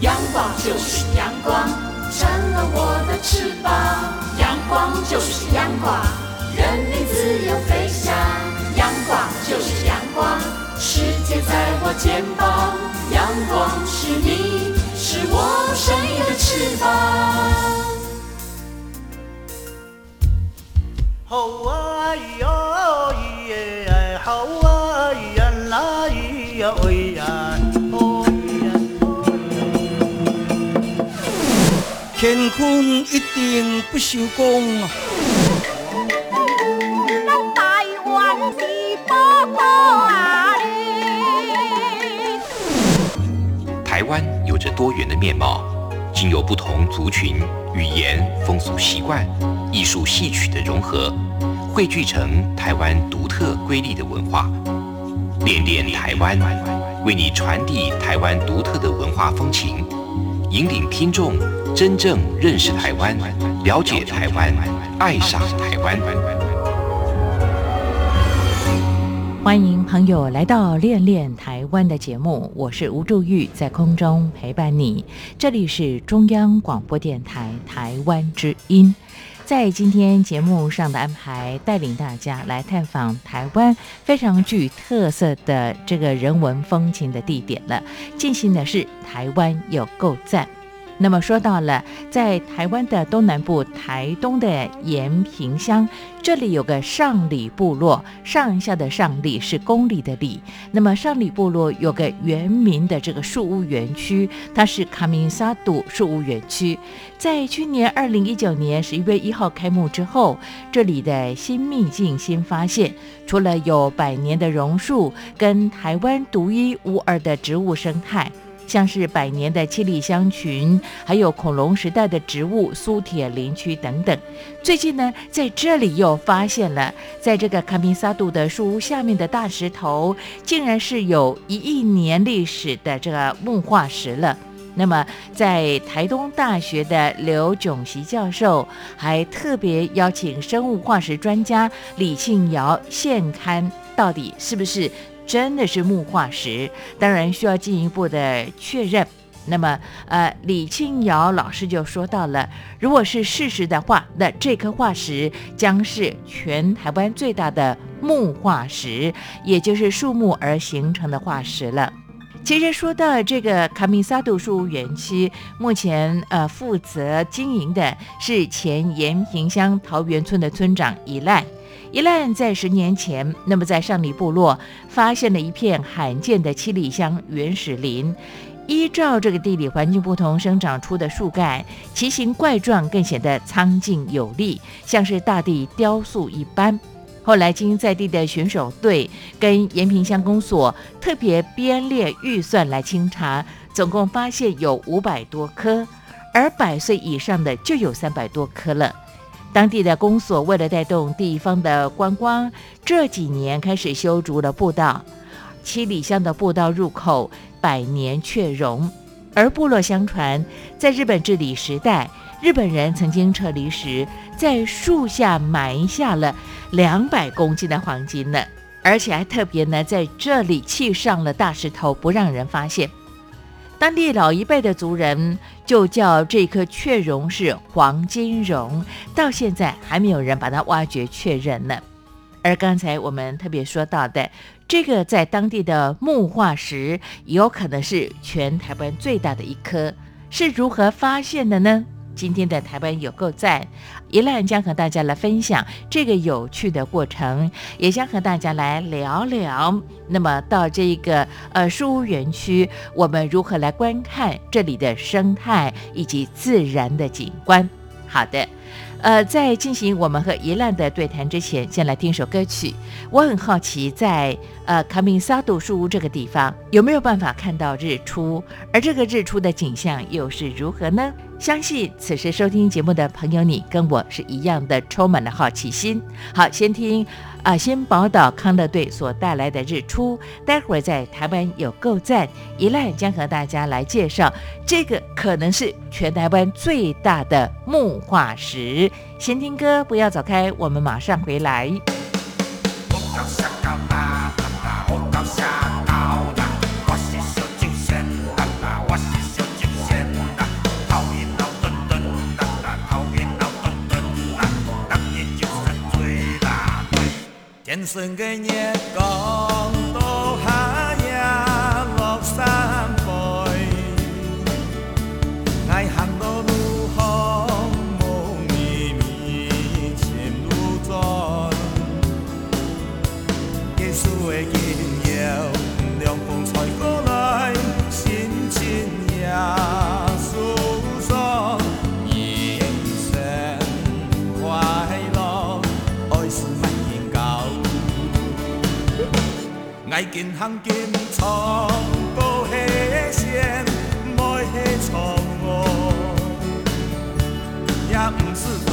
阳光就是阳光，成了我的翅膀。阳光就是阳光，任你自由飞翔。阳光就是阳光，世界在我肩膀。阳光是你，是我生命的翅膀。好啊咿呀咿耶，好啊咿呀啦咿呀喂乾坤一定不朽功。台湾是宝啊！台湾有着多元的面貌，经由不同族群、语言、风俗习惯。艺术戏曲的融合，汇聚成台湾独特瑰丽的文化。恋恋台湾，为你传递台湾独特的文化风情，引领听众真正认识台湾，了解台湾，爱上台湾。欢迎朋友来到《恋恋台湾》的节目，我是吴祝玉，在空中陪伴你。这里是中央广播电台台湾之音。在今天节目上的安排，带领大家来探访台湾非常具特色的这个人文风情的地点了。进行的是台湾有够赞。那么说到了，在台湾的东南部台东的延平乡，这里有个上里部落，上下的上里是公里的里。那么上里部落有个原名的这个树屋园区，它是卡明沙杜树屋园区。在去年二零一九年十一月一号开幕之后，这里的新秘境、新发现，除了有百年的榕树，跟台湾独一无二的植物生态。像是百年的七里香群，还有恐龙时代的植物苏铁林区等等。最近呢，在这里又发现了，在这个卡宾萨杜的树屋下面的大石头，竟然是有一亿年历史的这个木化石了。那么，在台东大学的刘炯席教授还特别邀请生物化石专家李庆尧现刊，到底是不是？真的是木化石，当然需要进一步的确认。那么，呃，李清瑶老师就说到了，如果是事实的话，那这颗化石将是全台湾最大的木化石，也就是树木而形成的化石了。其实说到这个卡米萨杜树园区，目前呃负责经营的是前延平乡桃园村的村长伊赖。一烂在十年前，那么在上里部落发现了一片罕见的七里香原始林。依照这个地理环境不同生长出的树干，奇形怪状，更显得苍劲有力，像是大地雕塑一般。后来经在地的选手队跟延平乡公所特别编列预算来清查，总共发现有五百多棵，而百岁以上的就有三百多棵了。当地的公所为了带动地方的观光，这几年开始修筑了步道。七里乡的步道入口百年雀容，而部落相传，在日本治理时代，日本人曾经撤离时，在树下埋下了两百公斤的黄金呢，而且还特别呢在这里砌上了大石头，不让人发现。当地老一辈的族人就叫这颗雀榕是黄金榕，到现在还没有人把它挖掘确认呢。而刚才我们特别说到的这个在当地的木化石，有可能是全台湾最大的一颗，是如何发现的呢？今天的台湾有够赞，一兰将和大家来分享这个有趣的过程，也将和大家来聊聊。那么到这个呃树屋园区，我们如何来观看这里的生态以及自然的景观？好的。呃，在进行我们和一浪的对谈之前，先来听首歌曲。我很好奇，在呃卡明萨杜树屋这个地方，有没有办法看到日出？而这个日出的景象又是如何呢？相信此时收听节目的朋友，你跟我是一样的，充满了好奇心。好，先听。啊，先宝岛康乐队所带来的日出，待会儿在台湾有够赞，一赖将和大家来介绍这个可能是全台湾最大的木化石。先听歌，不要走开，我们马上回来。送给你刚来劲行金创造的先迈开创造也不是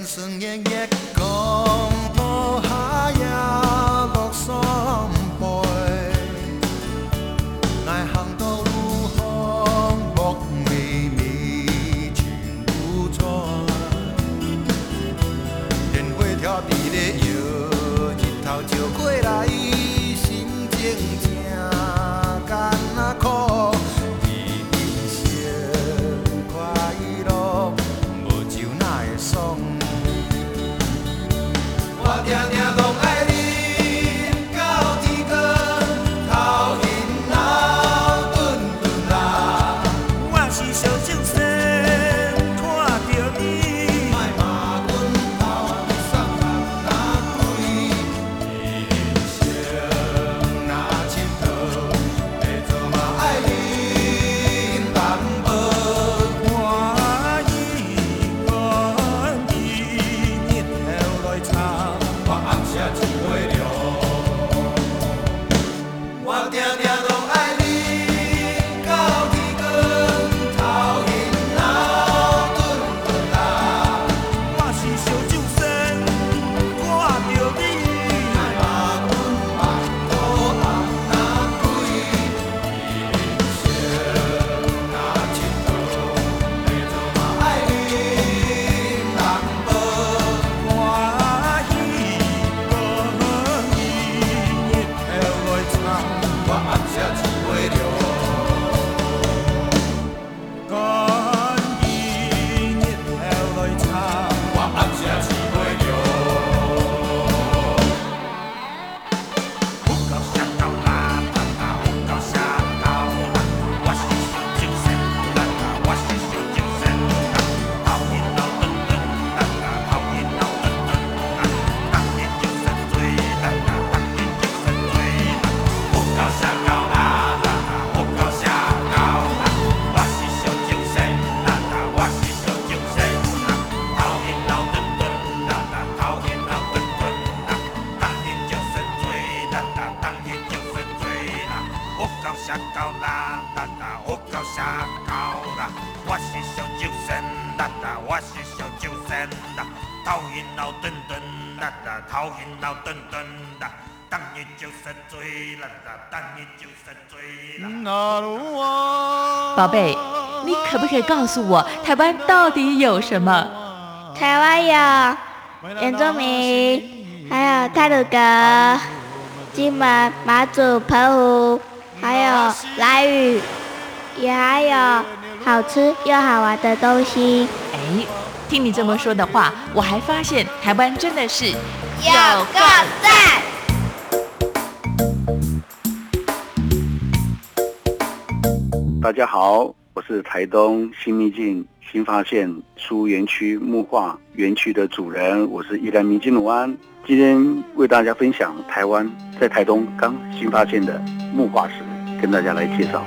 sen sın gek 宝贝，你可不可以告诉我台湾到底有什么？台湾有原住民，还有泰鲁格、金门、马祖、澎湖，还有来屿，也还有好吃又好玩的东西。哎，听你这么说的话，我还发现台湾真的是有个赞。大家好，我是台东新秘境新发现书园区木化园区的主人，我是宜兰民金鲁安，今天为大家分享台湾在台东刚新发现的木化石，跟大家来介绍。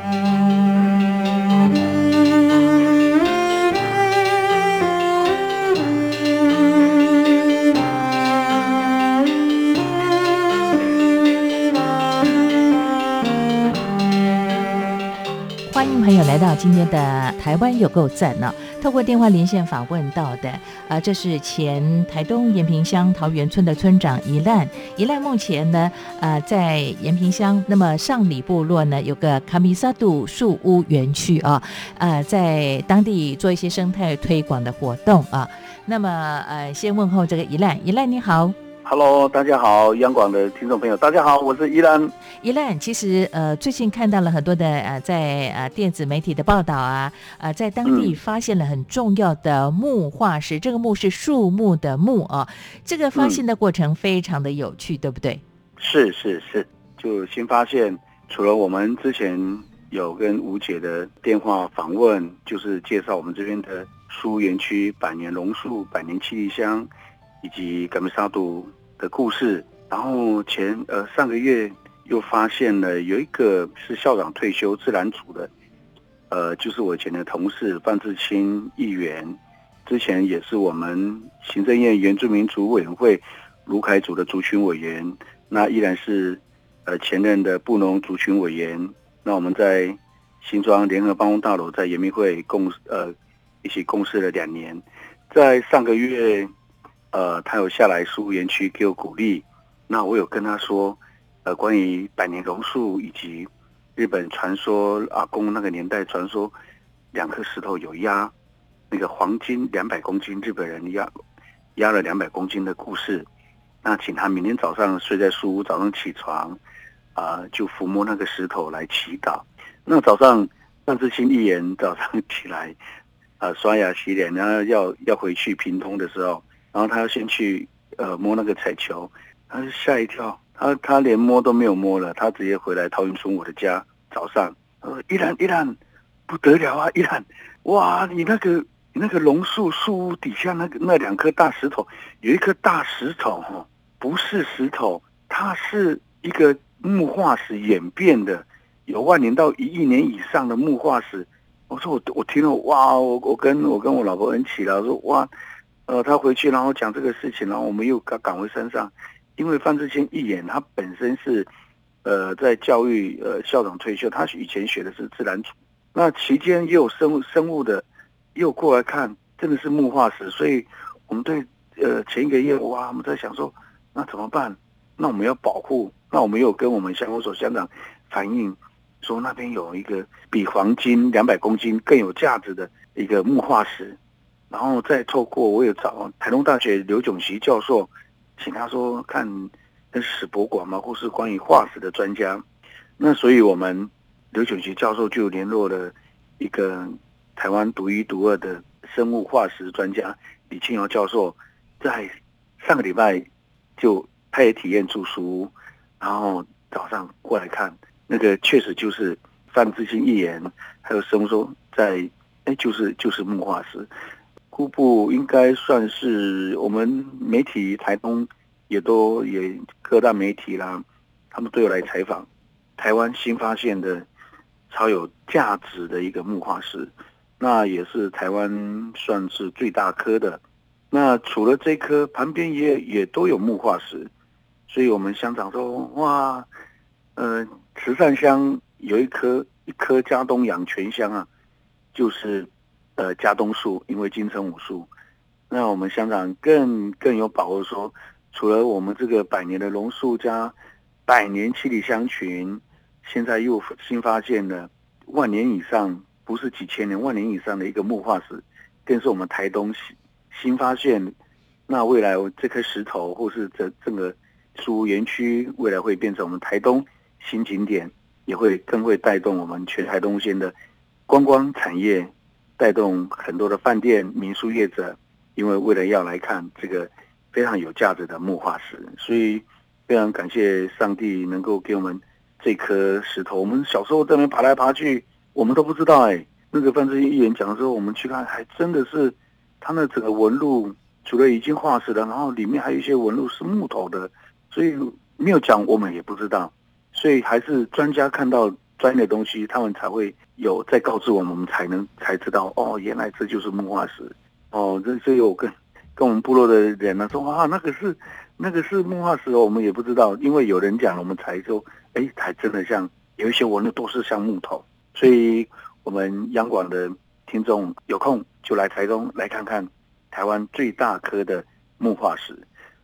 欢迎朋友来到今天的台湾有够赞呢、透过电话连线访问到的，呃，这是前台东延平乡桃园村的村长宜兰。宜兰目前呢，呃，在延平乡，那么上里部落呢有个卡米萨杜树屋园区啊，呃，在当地做一些生态推广的活动啊。那么呃，先问候这个宜兰，宜兰你好。Hello，大家好，央广的听众朋友，大家好，我是依兰。依兰其实呃最近看到了很多的呃在呃电子媒体的报道啊，呃在当地嗯发现了很重要的木化石，这个木是树木的木啊，这个发现的过程非常的有趣，对不对？是是是，就新发现，除了我们之前有跟吴姐的电话访问，就是介绍我们这边的书园区百年榕树、百年七里香以及甘梅沙杜的故事。然后前呃上个月又发现了有一个是校长退休自然组的，呃，就是我以前的同事范志清议员，之前也是我们行政院原住民族委员会卢凯组的族群委员，那依然是呃前任的布农族群委员。那我们在新庄联合办公大楼在延明会共呃一起共事了两年，在上个月呃他有下来树园区给我鼓励，那我有跟他说呃关于百年榕树以及日本传说阿公那个年代传说两颗石头有压那个黄金两百公斤，日本人压压了两百公斤的故事。那请他明天早上睡在树屋，早上起床，啊、就抚摸那个石头来祈祷。那早上范志清议员早上起来，啊、刷牙洗脸，然后要要回去屏通的时候，然后他要先去呃摸那个彩球，他就吓一跳，他他连摸都没有摸了，他直接回来桃园村我的家，早上，呃，依然依然不得了啊，依然，哇，你那个那个榕树树屋底下那个那两颗大石头，有一颗大石头哦，不是石头，它是一个木化石演变的，有万年到一亿年以上的木化石。我说我我听了哇，我我跟我跟我老婆恩起了，我说哇，呃，他回去然后讲这个事情，然后我们又赶赶回山上，因为范志清一眼他本身是呃在教育呃校长退休，他以前学的是自然组，那期间也有生物生物的又过来看，真的是木化石，所以我们对呃前一个业务啊，我们在想说那怎么办？那我们要保护，那我们又跟我们乡公所乡长反映说那边有一个比黄金两百公斤更有价值的一个木化石，然后再透过我有找台东大学刘炯席教授，请他说看跟史博馆嘛，或是关于化石的专家，那所以我们刘炯席教授就联络了一个台湾独一独二的生物化石专家李清瑶教授，在上个礼拜就他也体验住书，然后早上过来看，那个确实就是范志清议员还有生物说在，哎，就是就是木化石，姑布应该算是我们媒体台东也都也各大媒体啦，他们都有来采访台湾新发现的超有价值的一个木化石，那也是台湾算是最大颗的。那除了这颗，旁边也也都有木化石，所以我们乡长说，哇，呃，慈善乡有一颗一颗嘉东养泉乡啊，就是呃嘉东树，因为金城武树。那我们乡长更更有把握说，除了我们这个百年的榕树加百年七里香群，现在又新发现了万年以上，不是几千年，万年以上的一个木化石，更是我们台东新新发现。那未来这颗石头，或是这整个树园区，未来会变成我们台东新景点，也会更会带动我们全台东县的观光产业，带动很多的饭店、民宿业者，因为为了要来看这个非常有价值的木化石，所以非常感谢上帝能够给我们这颗石头。我们小时候在那边爬来爬去，我们都不知道哎。那个范志毅议员讲的时候，我们去看，还真的是他那整个纹路，除了已经化石的，然后里面还有一些纹路是木头的，所以没有讲，我们也不知道。所以还是专家看到专业的东西，他们才会有再告知我们，我们才能才知道哦，原来这就是木化石。哦，这这有跟跟我们部落的人呢说啊，那个是那个是木化石，我们也不知道，因为有人讲了，我们才说，哎，还真的像有一些纹路都是像木头，所以。我们央广的听众有空就来台东来看看台湾最大颗的木化石。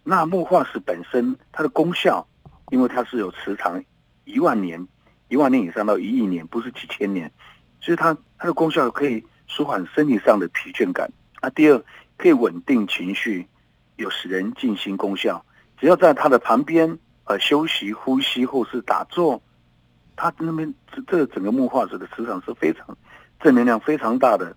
那木化石本身它的功效，因为它是有磁场一万年、一万年以上到一亿年，不是几千年，所以它它的功效可以舒缓身体上的疲倦感。啊，第二可以稳定情绪，有使人静心功效。只要在它的旁边呃休息、呼吸或是打坐。它那边这这整个木化石的磁场是非常正能量非常大的，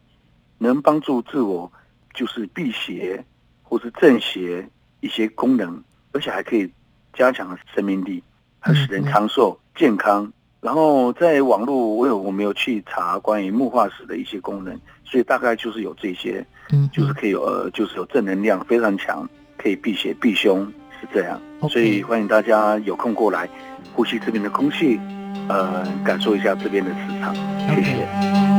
能帮助自我就是辟邪或是正邪一些功能，而且还可以加强生命力，还使人长寿健康。然后在网络我有我没有去查关于木化石的一些功能，所以大概就是有这些，嗯，就是可以有呃就是有正能量非常强，可以辟邪避凶是这样。所以欢迎大家有空过来呼吸这边的空气。呃，感受一下这边的市场，谢谢。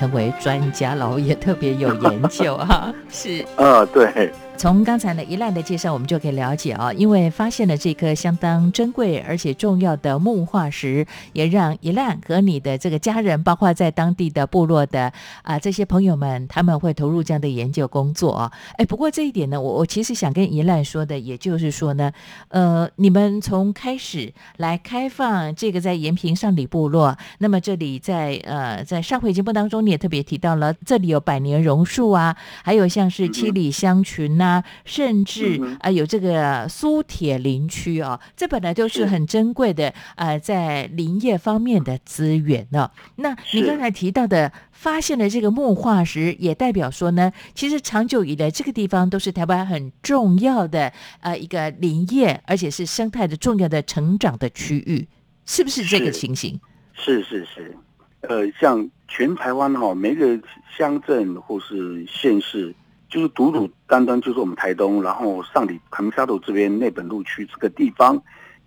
成为专家了，也特别有研究哈。是，啊，对。从刚才呢一烂的介绍，我们就可以了解啊，因为发现了这颗相当珍贵而且重要的木化石，也让一烂和你的这个家人，包括在当地的部落的啊这些朋友们，他们会投入这样的研究工作啊。哎，不过这一点呢，我我其实想跟一烂说的，也就是说呢，呃，你们从开始来开放这个在延平上里部落，那么这里在呃在上回节目当中，你也特别提到了，这里有百年榕树啊，还有像是七里香群呐。啊，甚至啊，有这个苏铁林区啊，这本来就是很珍贵的呃，在林业方面的资源呢。那你刚才提到的发现了这个木化石，也代表说呢，其实长久以来这个地方都是台湾很重要的呃一个林业，而且是生态的重要的成长的区域，是不是这个情形？是是是，呃，像全台湾哈，每个乡镇或是县市。就是独独单单就是我们台东，然后上里坎明沙头这边内本路区这个地方，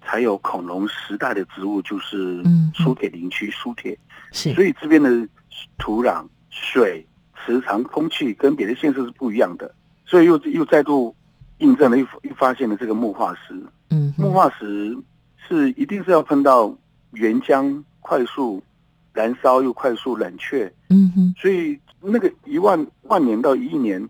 才有恐龙时代的植物，就是苏铁林区苏铁。是，所以这边的土壤、水、磁场、空气跟别的县市是不一样的，所以又又再度印证了，又又发现了这个木化石。嗯，木化石是一定是要碰到原浆快速燃烧又快速冷却。嗯哼，所以那个一万万年到一亿年。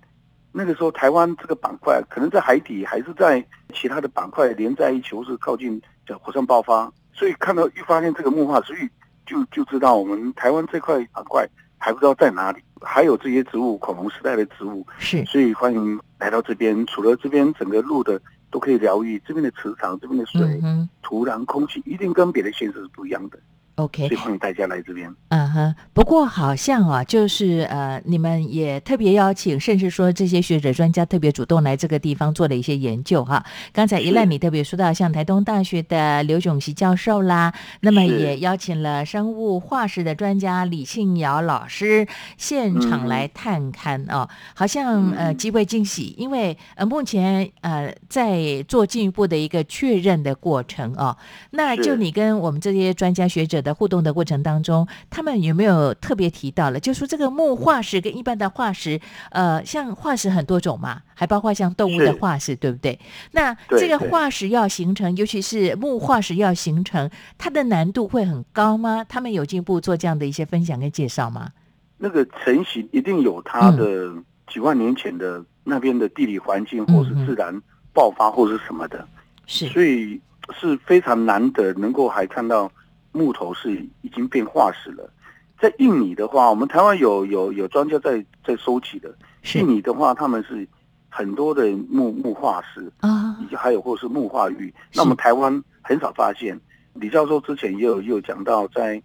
那个时候，台湾这个板块可能在海底，还是在其他的板块连在一起，或是靠近叫火山爆发。所以看到一发现这个木化，所以就就知道我们台湾这块板块还不知道在哪里，还有这些植物，恐龙时代的植物。是，所以欢迎来到这边。除了这边整个路的都可以疗愈，这边的磁场、这边的水、土壤、空气，一定跟别的县市是不一样的。OK，所以欢迎大家来这边。嗯哼，不过好像啊，就是呃，你们也特别邀请，甚至说这些学者专家特别主动来这个地方做了一些研究哈。刚才一赖你特别说到，像台东大学的刘炯熙教授啦，那么也邀请了生物化石的专家李庆尧老师现场来探勘哦，好像呃极为惊喜，因为呃目前呃在做进一步的一个确认的过程哦。那就你跟我们这些专家学者。的互动的过程当中，他们有没有特别提到了？就说这个木化石跟一般的化石，呃，像化石很多种嘛，还包括像动物的化石，对不对？那这个化石要形成，尤其是木化石要形成，它的难度会很高吗？他们有进一步做这样的一些分享跟介绍吗？那个成型一定有它的几万年前的那边的地理环境，或是自然爆发，或是什么的，是，所以。是非常难得能够还看到木头是已经变化石了。在印尼的话，我们台湾有有有专家在在收集的。是印尼的话，他们是很多的木木化石，啊以及还有或是木化玉。那我们台湾很少发现。李教授之前也有也有讲到，在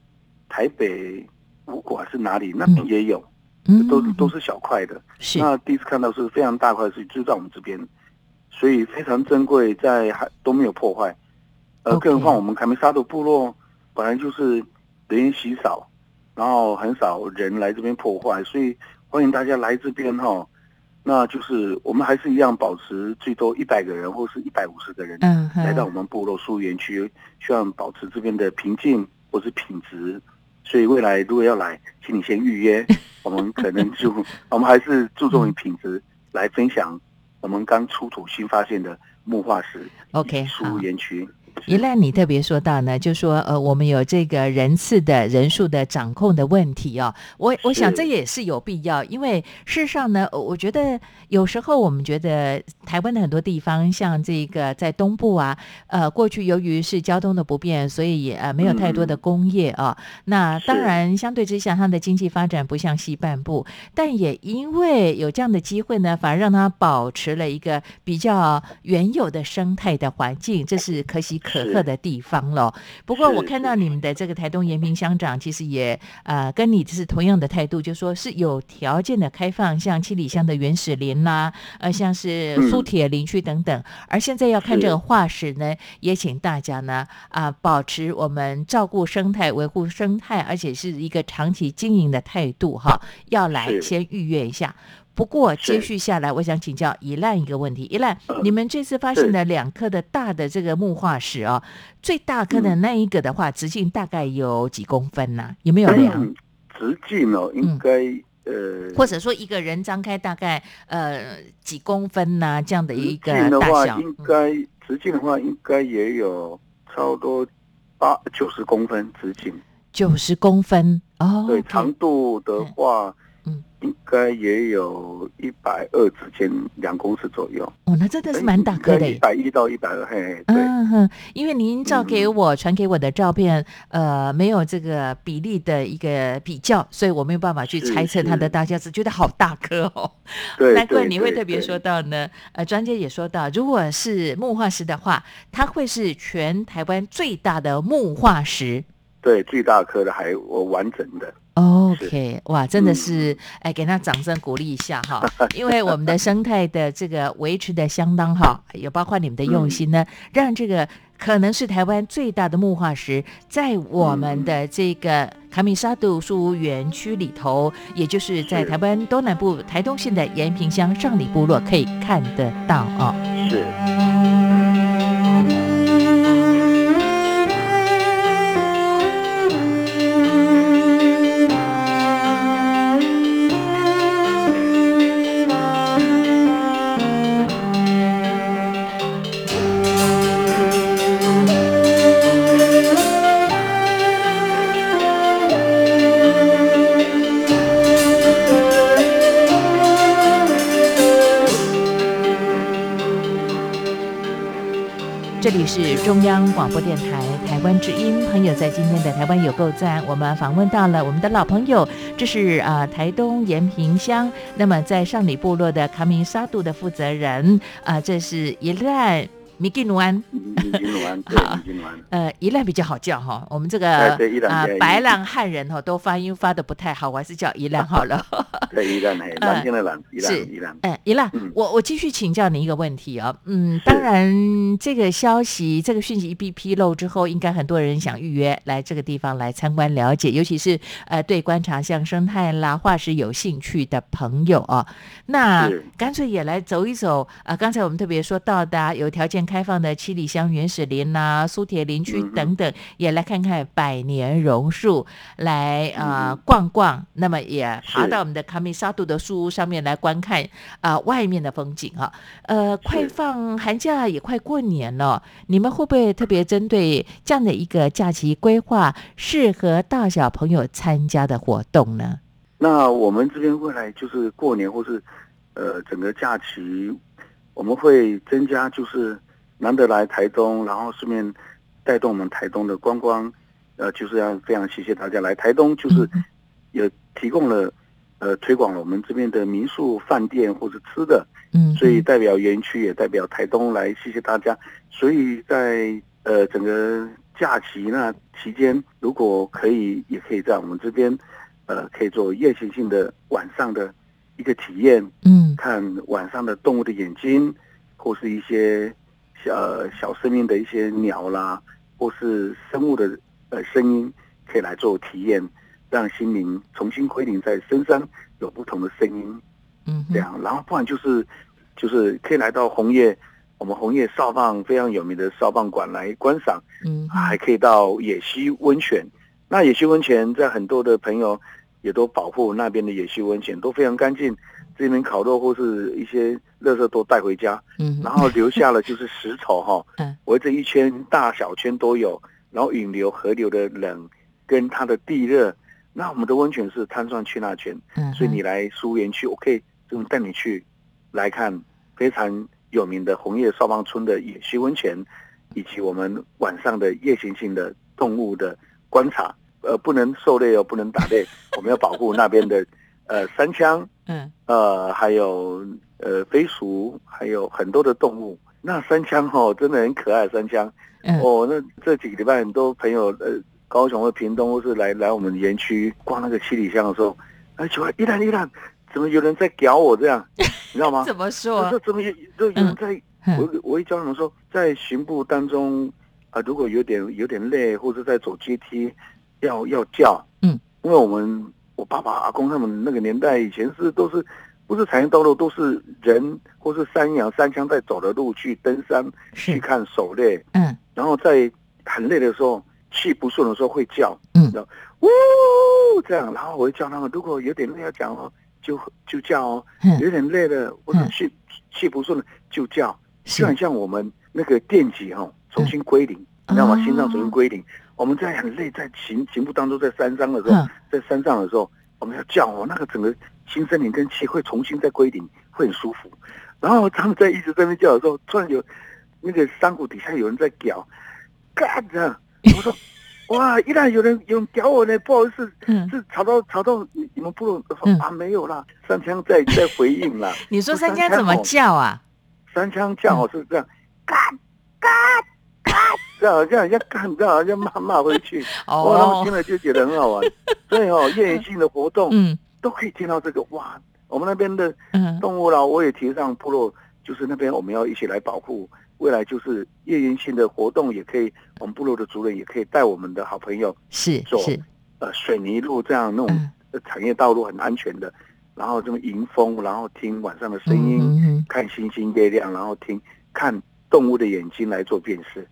台北五股还是哪里那边也有，嗯都都是小块的。是那第一次看到是非常大块，是就在我们这边，所以非常珍贵，在还都没有破坏。呃更何况我们凯梅沙的部落本来就是人烟稀少，然后很少人来这边破坏，所以欢迎大家来这边哈。那就是我们还是一样保持最多一百个人或是一百五十个人嗯来到我们部落树园区，希望保持这边的平静或是品质。所以未来如果要来，请你先预约，我们可能就 我们还是注重于品质来分享我们刚出土新发现的木化石 OK，树好园区。一兰，你特别说到呢，就说呃，我们有这个人次的人数的掌控的问题哦。我我想这也是有必要，因为事实上呢，呃我觉得有时候我们觉得台湾的很多地方，像这个在东部啊，呃，过去由于是交通的不便，所以也呃没有太多的嗯工业啊。那当然，相对之下，它的经济发展不像西半部，但也因为有这样的机会呢，反而让它保持了一个比较原有的生态的环境，这是可喜可贺的地方了。不过我看到你们的这个台东延平乡长，其实也呃跟你是同样的态度，就说是有条件的开放，像七里乡的原始林啦、呃像是嗯苏铁林区等等。而现在要看这个化石呢，也请大家呢啊、保持我们照顾生态、维护生态，而且是一个长期经营的态度哈，要来先预约一下。不过接是。续下来，我想请教一烂一个问题：宜兰，嗯。你们这次发现的两颗的大的这个木化石哦，最大颗的嗯。那一个的话，直径大概有几公分呐、有没有量？嗯直径哦，应该呃，或者说一个人张开大概呃几公分呐、这样的一个大小？话应嗯该直径的话应该也有差不多八九十公分直径。九十公分哦。对长度的话，嗯，应该也有一百二之间两公尺左右。哦，那真的是蛮大颗的耶。一百一到一百二，嘿，嘿对，嗯哼，因为您照给嗯我、传给我的照片，呃，没有这个比例的一个比较，所以我没有办法去猜测它的大小，只觉得好大颗哦。对，难怪你会特别说到呢。呃，专家也说到，如果是木化石的话，它会是全台湾最大的木化石。对最大颗的还我完整的，OK，哇，真的嗯。是，哎，给他掌声鼓励一下哈，因为我们的生态的这个维持的相当好，也包括你们的用心呢，让这个可能是台湾最大的木化石，在我们的这个卡米沙杜树屋园区里头，也就是在台湾东南部台东县的延平乡上里部落可以看得到哦。是这里是中央广播电台台湾之音，朋友在今天的台湾有够赞，我们访问到了我们的老朋友，这是啊、台东延平乡，那么在上里部落的卡米沙杜的负责人啊、这是一赖米吉努安。已经完，对，好呃，宜兰比较好叫哈，我们这个啊、对白浪汉人哈都发音发的不太好，我还是叫宜兰好了。对，宜兰嘿，蓝天的蓝，宜兰是宜兰，哎，宜兰，嗯。我我继续请教你一个问题啊、嗯，当然这个消息、这个讯息一被披露之后，应该很多人想预约来这个地方来参观了解，尤其是呃对观察像生态啦、化石有兴趣的朋友啊，那干脆也来走一走啊、刚才我们特别说到的啊、有条件开放的七里香原始林啦、苏铁林区等等，也来看看百年榕树，来啊、嗯逛逛，那么也爬到我们的卡米沙杜的树屋上面来观看啊、外面的风景哈。呃，快放寒假也快过年了，你们会不会特别针对这样的一个假期规划，适合大小朋友参加的活动呢？那我们这边未来就是过年或是呃整个假期，我们会增加就是难得来台东，然后顺便带动我们台东的观光，呃，就是要非常谢谢大家来台东，就是也提供了呃推广了我们这边的民宿、饭店或者吃的，嗯，所以代表园区也代表台东来谢谢大家。所以在呃整个假期那期间，如果可以，也可以在我们这边呃可以做夜行性的晚上的一个体验，嗯。看晚上的动物的眼睛，或是一些小呃小生命的一些鸟啦，或是生物的呃声音，可以来做体验，让心灵重新归零在深山有不同的声音。嗯，这样，然后不然就是就是可以来到红叶，我们红叶少棒非常有名的少棒馆来观赏，嗯还可以到野溪温泉。那野溪温泉在很多的朋友也都保护那边的野溪温泉都非常干净，这边烤肉或是一些垃圾都带回家，嗯，然后留下了就是石头哈嗯，围着一圈大小圈都有，然后引流河流的冷跟它的地热。那我们的温泉是碳酸去钠泉，嗯所以你来苏园区，我可以这种带你去来看非常有名的红叶少棒村的野溪温泉，以及我们晚上的夜行性的动物的观察。呃，不能狩猎哦，不能打猎，我们要保护那边的呃山羌，嗯呃，还有呃飞鼠，还有很多的动物。那山羌哦，真的很可爱，山羌。嗯哦，那这几个礼拜很多朋友，呃，高雄或屏东或是来来我们园区逛那个七里香的时候，哎，奇怪，一兰一兰，怎么有人在屌我这样？你知道吗？怎么说我说说？怎么有有有人在？嗯我我一教他们说，在巡步当中啊、如果有点有点累，或者在走阶梯，要要叫，嗯，因为我们我爸爸阿公他们那个年代以前是都是不是产业道路，都是人或是山羊山枪在走的路去登山去，看狩猎，嗯。然后在很累的时候，气不顺的时候会叫，嗯。呜这样，然后我会叫他们，如果有点累要讲哦，就就叫哦，嗯。有点累了或者嗯。气气不顺了就叫，就是很像我们那个电极哈、重新归零，你知道吗？哦心脏重新归零。我们在很累，在行行步当中，在山上的时候，嗯在山上的时候，我们要叫哦，那个整个新森林跟气会重新再归零，会很舒服。然后他们在一直在那边叫的时候，突然有那个山谷底下有人在叫，干的，我说。哇！一旦有人有人屌我呢，不好意思，嗯，是吵到吵到你你们部落啊没有啦，三枪在在回应啦。你说三枪怎么叫啊？三枪叫哦是这样，嘎嘎嘎，这样这样要干这样要骂骂回去，哇，他们哦听，了就觉得很好玩。所以哦，夜行性的活动嗯都可以听到这个哇，我们那边的嗯动物啦，我也提倡部落，就是那边我们要一起来保护。未来就是夜行性的活动，也可以，我们部落的族人也可以带我们的好朋友，是走是，呃，水泥路这样那种产业道路很安全的，然后这么迎风，然后听晚上的声音，嗯嗯看星星月亮，然后听看动物的眼睛来做辨识。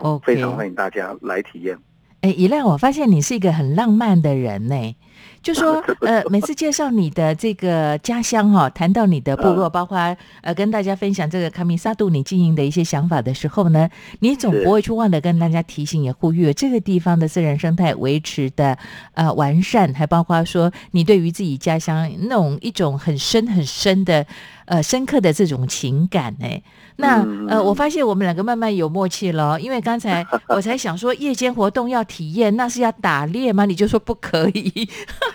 OK 非常欢迎大家来体验。哎，一亮，我发现你是一个很浪漫的人呢。就说 呃，每次介绍你的这个家乡哈、谈到你的部落，包括呃跟大家分享这个卡米萨杜你经营的一些想法的时候呢，你总不会去忘了跟大家提醒也呼吁这个地方的自然生态维持的呃完善，还包括说你对于自己家乡那种一种很深很深的呃深刻的这种情感哎。那嗯呃，我发现我们两个慢慢有默契了哦，因为刚才我才想说夜间活动要体验，那是要打猎吗？你就说不可以。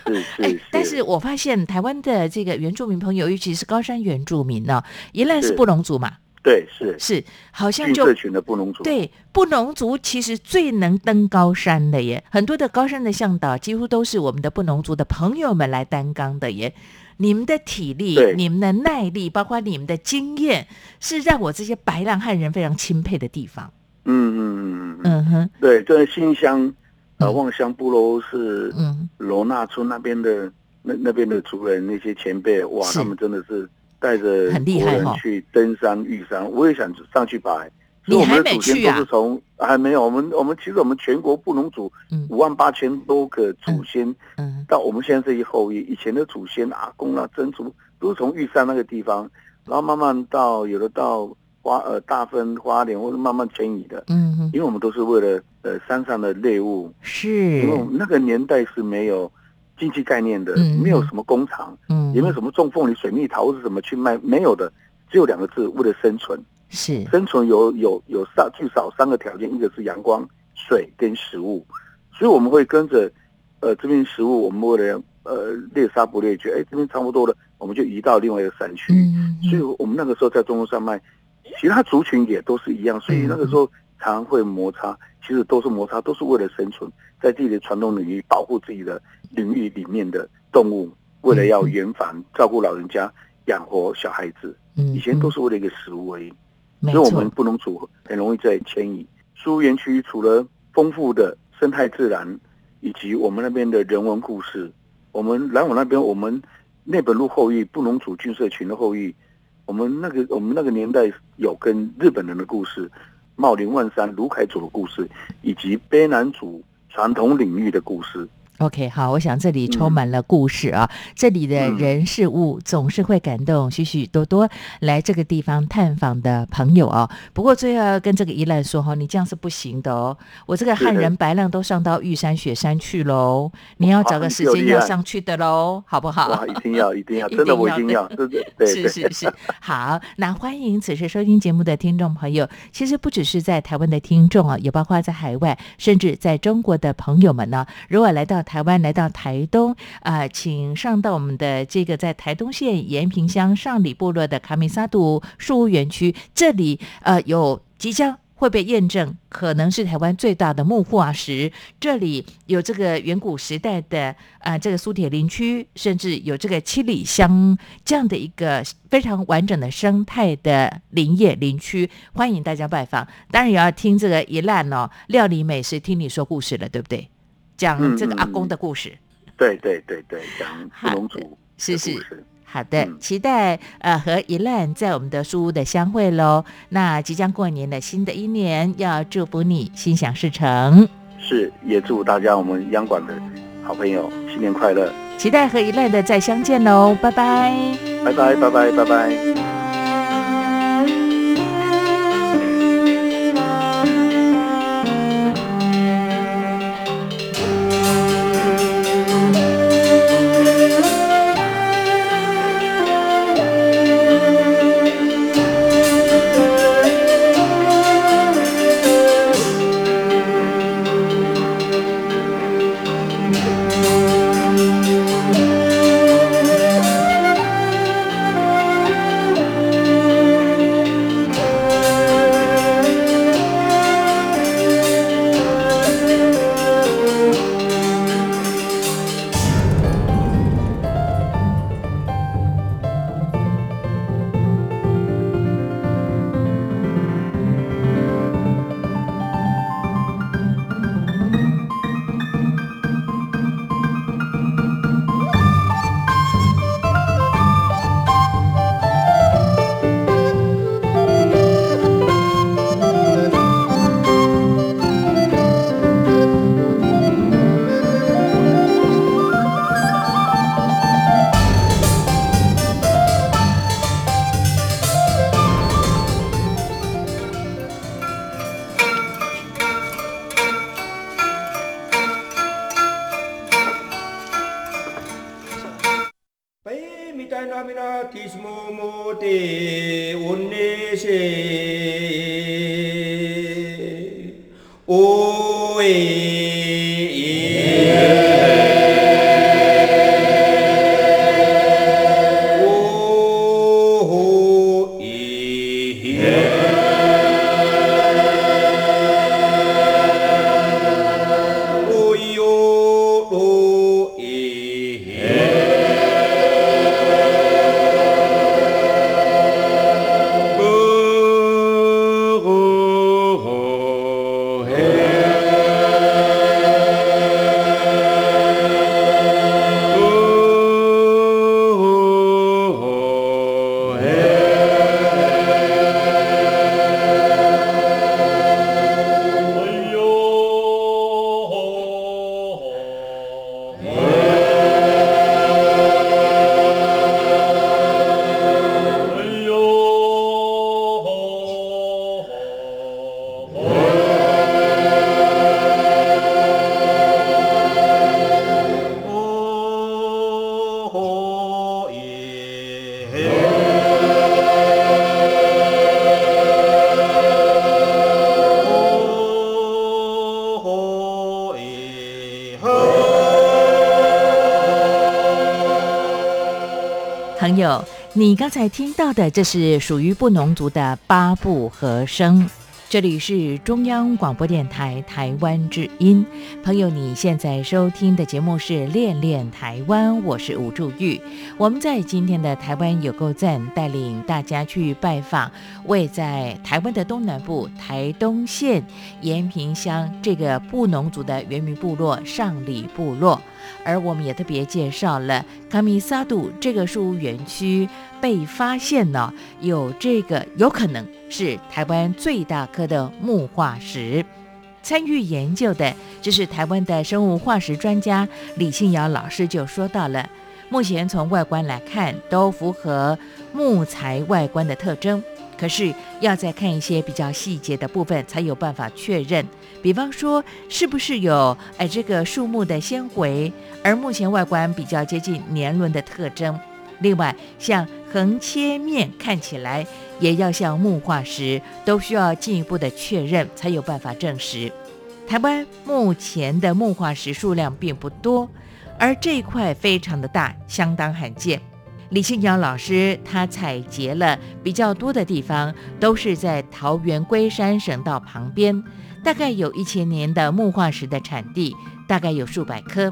是 哎是，但是。我发现台湾的这个原住民朋友，尤其是高山原住民呢、宜兰是是。布农族嘛，对是。是好像就绿社群的布农族，对布农族其实最能登高山的耶，很多的高山的向导几乎都是我们的布农族的朋友们来担纲的耶。你们的体力、你们的耐力，包括你们的经验，是让我这些白浪汉人非常钦佩的地方。嗯嗯嗯嗯嗯，嗯哼，对，这新乡呃嗯望乡部落是嗯，罗纳村那边的那那边的族人那些前辈，哇，他们真的是带着很厉国人害去登山遇山，我也想上去爬。你所以我们还的祖先都是从还没有，我们我们其实我们全国布农族嗯五万八千多个祖先，嗯到我们现在这一后裔，以前的祖先阿公啊、曾祖都是从玉山那个地方，然后慢慢到有的到花呃大分、花莲，或者慢慢迁移的，嗯哼，因为我们都是为了呃山上的猎物，是。因为我们那个年代是没有经济概念的，嗯没有什么工厂，嗯，也没有什么种凤梨、水蜜桃或者什么去卖，没有的，只有两个字：为了生存。是，生存有有有三至少三个条件，一个是阳光、水跟食物，所以我们会跟着呃这边食物，我们为了呃猎杀不猎绝，哎这边差不多了，我们就移到另外一个山区。嗯，所以我们那个时候在中国山脉，其他族群也都是一样，所以那个时候常常会摩擦，其实都是摩擦，都是为了生存，在自己的传统领域保护自己的领域里面的动物，为了要圆房、照顾老人家、养活小孩子，嗯以前都是为了一个食物而已。所以我们，不能组很容易在迁移。书屋园区除了丰富的生态自然，以及我们那边的人文故事，我们来往那边，我们内本路后裔布农族郡社群的后裔，我们那个我们那个年代有跟日本人的故事，茂林万山卢凯祖的故事，以及卑南族传统领域的故事。OK，好，我想这里充满了故事啊，这里的嗯人事物总是会感动许许多多来这个地方探访的朋友哦。不过最后要跟这个依兰说哈，你这样是不行的哦。我这个汉人白浪都上到玉山雪山去喽，你要找个时间要上去的喽，好不好？哇，一定要，一定要，一真的我一定要，真的 对是，是是，好，那欢迎此时收听节目的听众朋友，其实不只是在台湾的听众啊，也包括在海外，甚至在中国的朋友们呢。如果来到台湾，来到台东啊、请上到我们的这个在台东县延平乡上里部落的卡米萨杜树屋园区，这里呃有即将。会被验证可能是台湾最大的木化石，这里有这个远古时代的啊、这个苏铁林区，甚至有这个七里乡这样的一个非常完整的生态的林业林区，欢迎大家拜访。当然也要听这个一烂哦，料理美食，听你说故事了，对不对？讲嗯这个阿嗯公的故事。对对对对，讲布农族是是。好的，嗯期待呃和一烂在我们的书屋的相会喽。那即将过年的新的一年，要祝福你心想事成。是，也祝大家我们央广的好朋友新年快乐，期待和一烂的再相见喽，拜拜。拜拜拜拜拜拜。 기스모 모데 온네세 오 你刚才听到的，这是属于布农族的八部和声。这里是中央广播电台台湾之音。朋友，你现在收听的节目是《恋恋台湾》，我是吴祝玉。我们在今天的台湾有够赞，带领大家去拜访位在台湾的东南部台东县延平乡这个布农族的原民部落上里部落。而我们也特别介绍了卡米萨杜这个树园区被发现呢，有这个有可能是台湾最大颗的木化石。参与研究的，这是台湾的生物化石专家李信尧老师就说到了，目前从外观来看都符合木材外观的特征。可是要再看一些比较细节的部分，才有办法确认。比方说，是不是有哎这个树木的纤维，而目前外观比较接近年轮的特征。另外，像横切面看起来也要像木化石，都需要进一步的确认，才有办法证实。台湾目前的木化石数量并不多，而这一块非常的大，相当罕见。李庆尧老师他采集了比较多的地方，都是在桃园龟山省道旁边，大概有一千年的木化石的产地，大概有数百颗。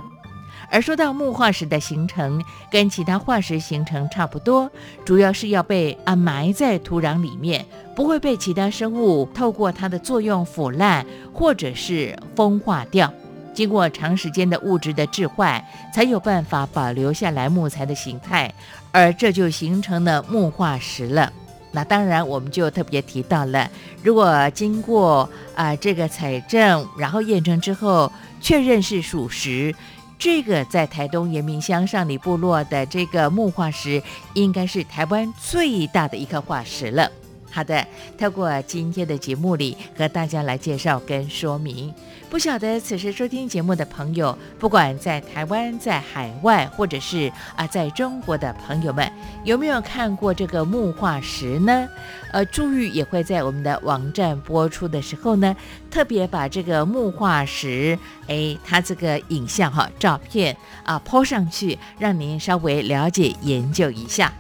而说到木化石的形成，跟其他化石形成差不多，主要是要被啊埋在土壤里面，不会被其他生物透过它的作用腐烂或者是风化掉。经过长时间的物质的置换，才有办法保留下来木材的形态，而这就形成了木化石了。那当然，我们就特别提到了，如果经过啊这个采证，然后验证之后确认是属实，这个在台东延明乡上里部落的这个木化石，应该是台湾最大的一颗化石了。好的，透过今天的节目里和大家来介绍跟说明。不晓得此时收听节目的朋友，不管在台湾、在海外，或者是啊在中国的朋友们，有没有看过这个木化石呢？呃，祝玉也会在我们的网站播出的时候呢，特别把这个木化石，哎，它这个影像哈照片啊抛上去，让您稍微了解研究一下。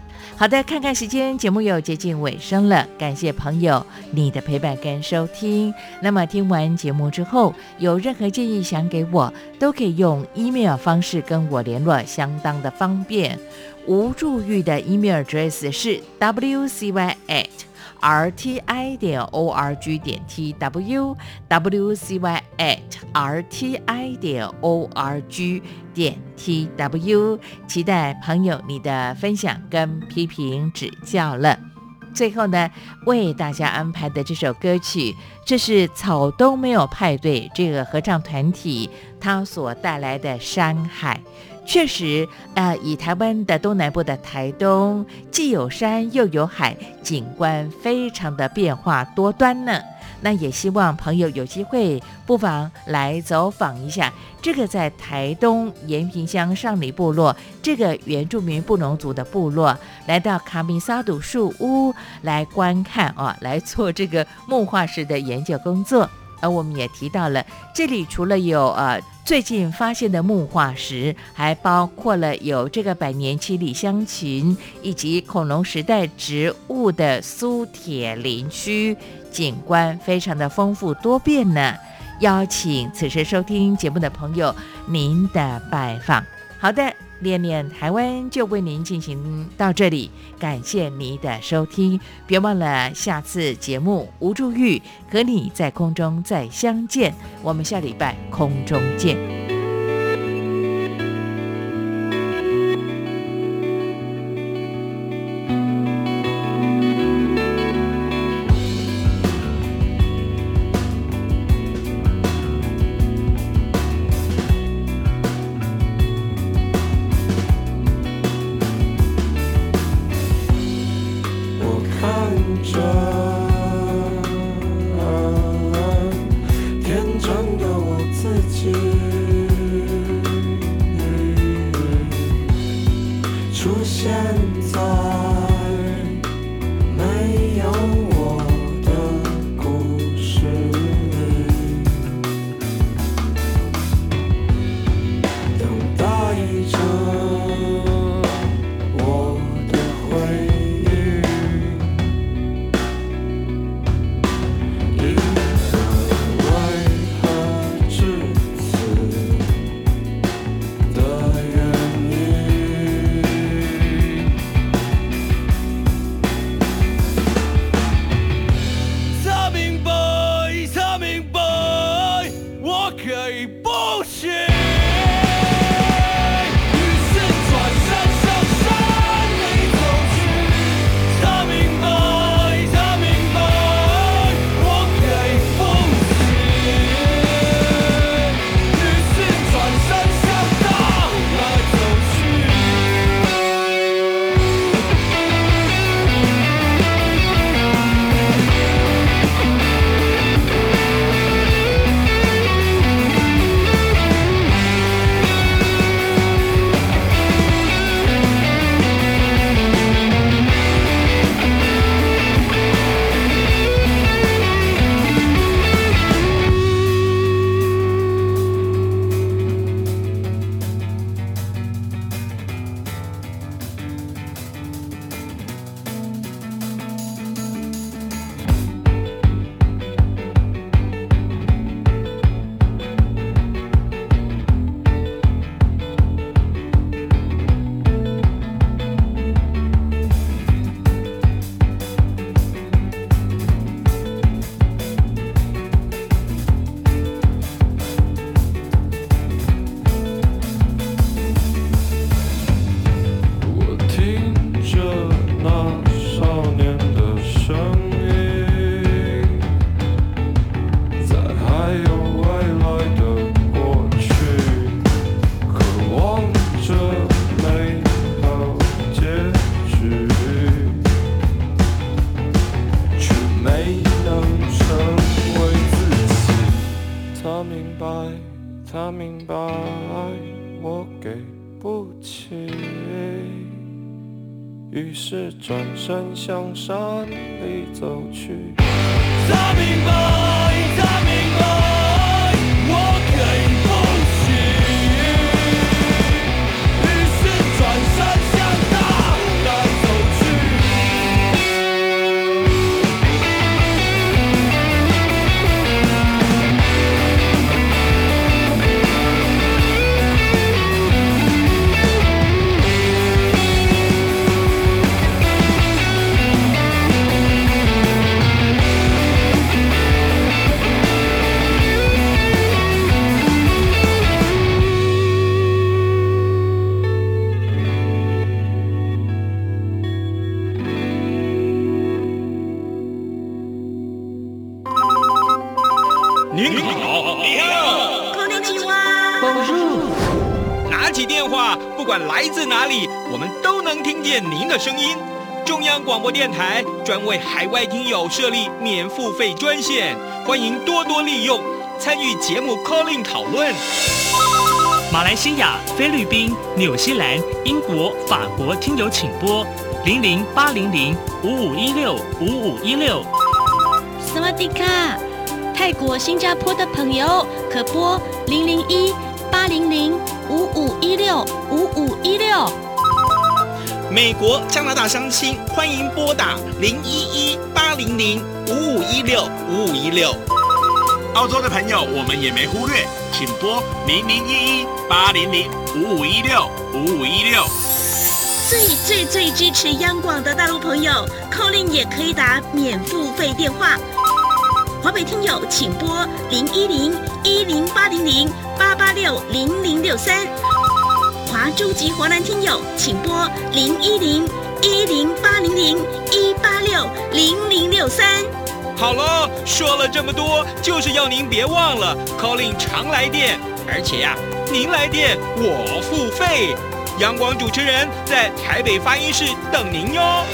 好的，看看时间，节目又接近尾声了。感谢朋友你的陪伴跟收听。那么听完节目之后，有任何建议想给我，都可以用 email 方式跟我联络，相当的方便。无助玉的 email address 是 wcy at rti 点 org 点 tw wcy at rti 点 org 点 tw，期待朋友你的分享跟批评指教了。最后呢，为大家安排的这首歌曲，这是草东没有派对这个合唱团体它所带来的《山海》。确实，呃，以台湾的东南部的台东，既有山又有海，景观非常的变化多端呢。那也希望朋友有机会，不妨来走访一下这个在台东延平乡上里部落这个原住民布农族的部落，来到卡米萨杜树屋来观看啊，来做这个木化石的研究工作。而我们也提到了，这里除了有呃最近发现的木化石，还包括了有这个百年七里香芹，以及恐龙时代植物的苏铁林区，景观非常的丰富多变呢。邀请此时收听节目的朋友，您的拜访。好的。念念台湾就为您进行到这里，感谢您的收听，别忘了下次节目吴祝玉和你在空中再相见，我们下礼拜空中见。fucking bullshit! 正向山里走去。电话，不管来自哪里，我们都能听见您的声音。中央广播电台专为海外听友设立免付费专线，欢迎多多利用，参与节目 calling 讨论。马来西亚、菲律宾、纽西兰、英国、法国听友请拨零零八零零五五一六五五一六。斯瓦迪卡，泰国、新加坡的朋友可拨零零一八零零。五五一六五五一六。美国、加拿大相亲欢迎拨打零一一八零零五五一六五五一六。澳洲的朋友，我们也没忽略，请拨零零一一八零零五五一六五五一六。最最最支持央广的大陆朋友，扣令也可以打免付费电话。华北听友请拨零一零一零八零零八八六零零六三。华中及华南听友请拨零一零一零八零零一八六零零六三。好了，说了这么多，就是要您别忘了 calling 常来电，而且呀、您来电我付费。阳光主持人在台北发音室等您哟。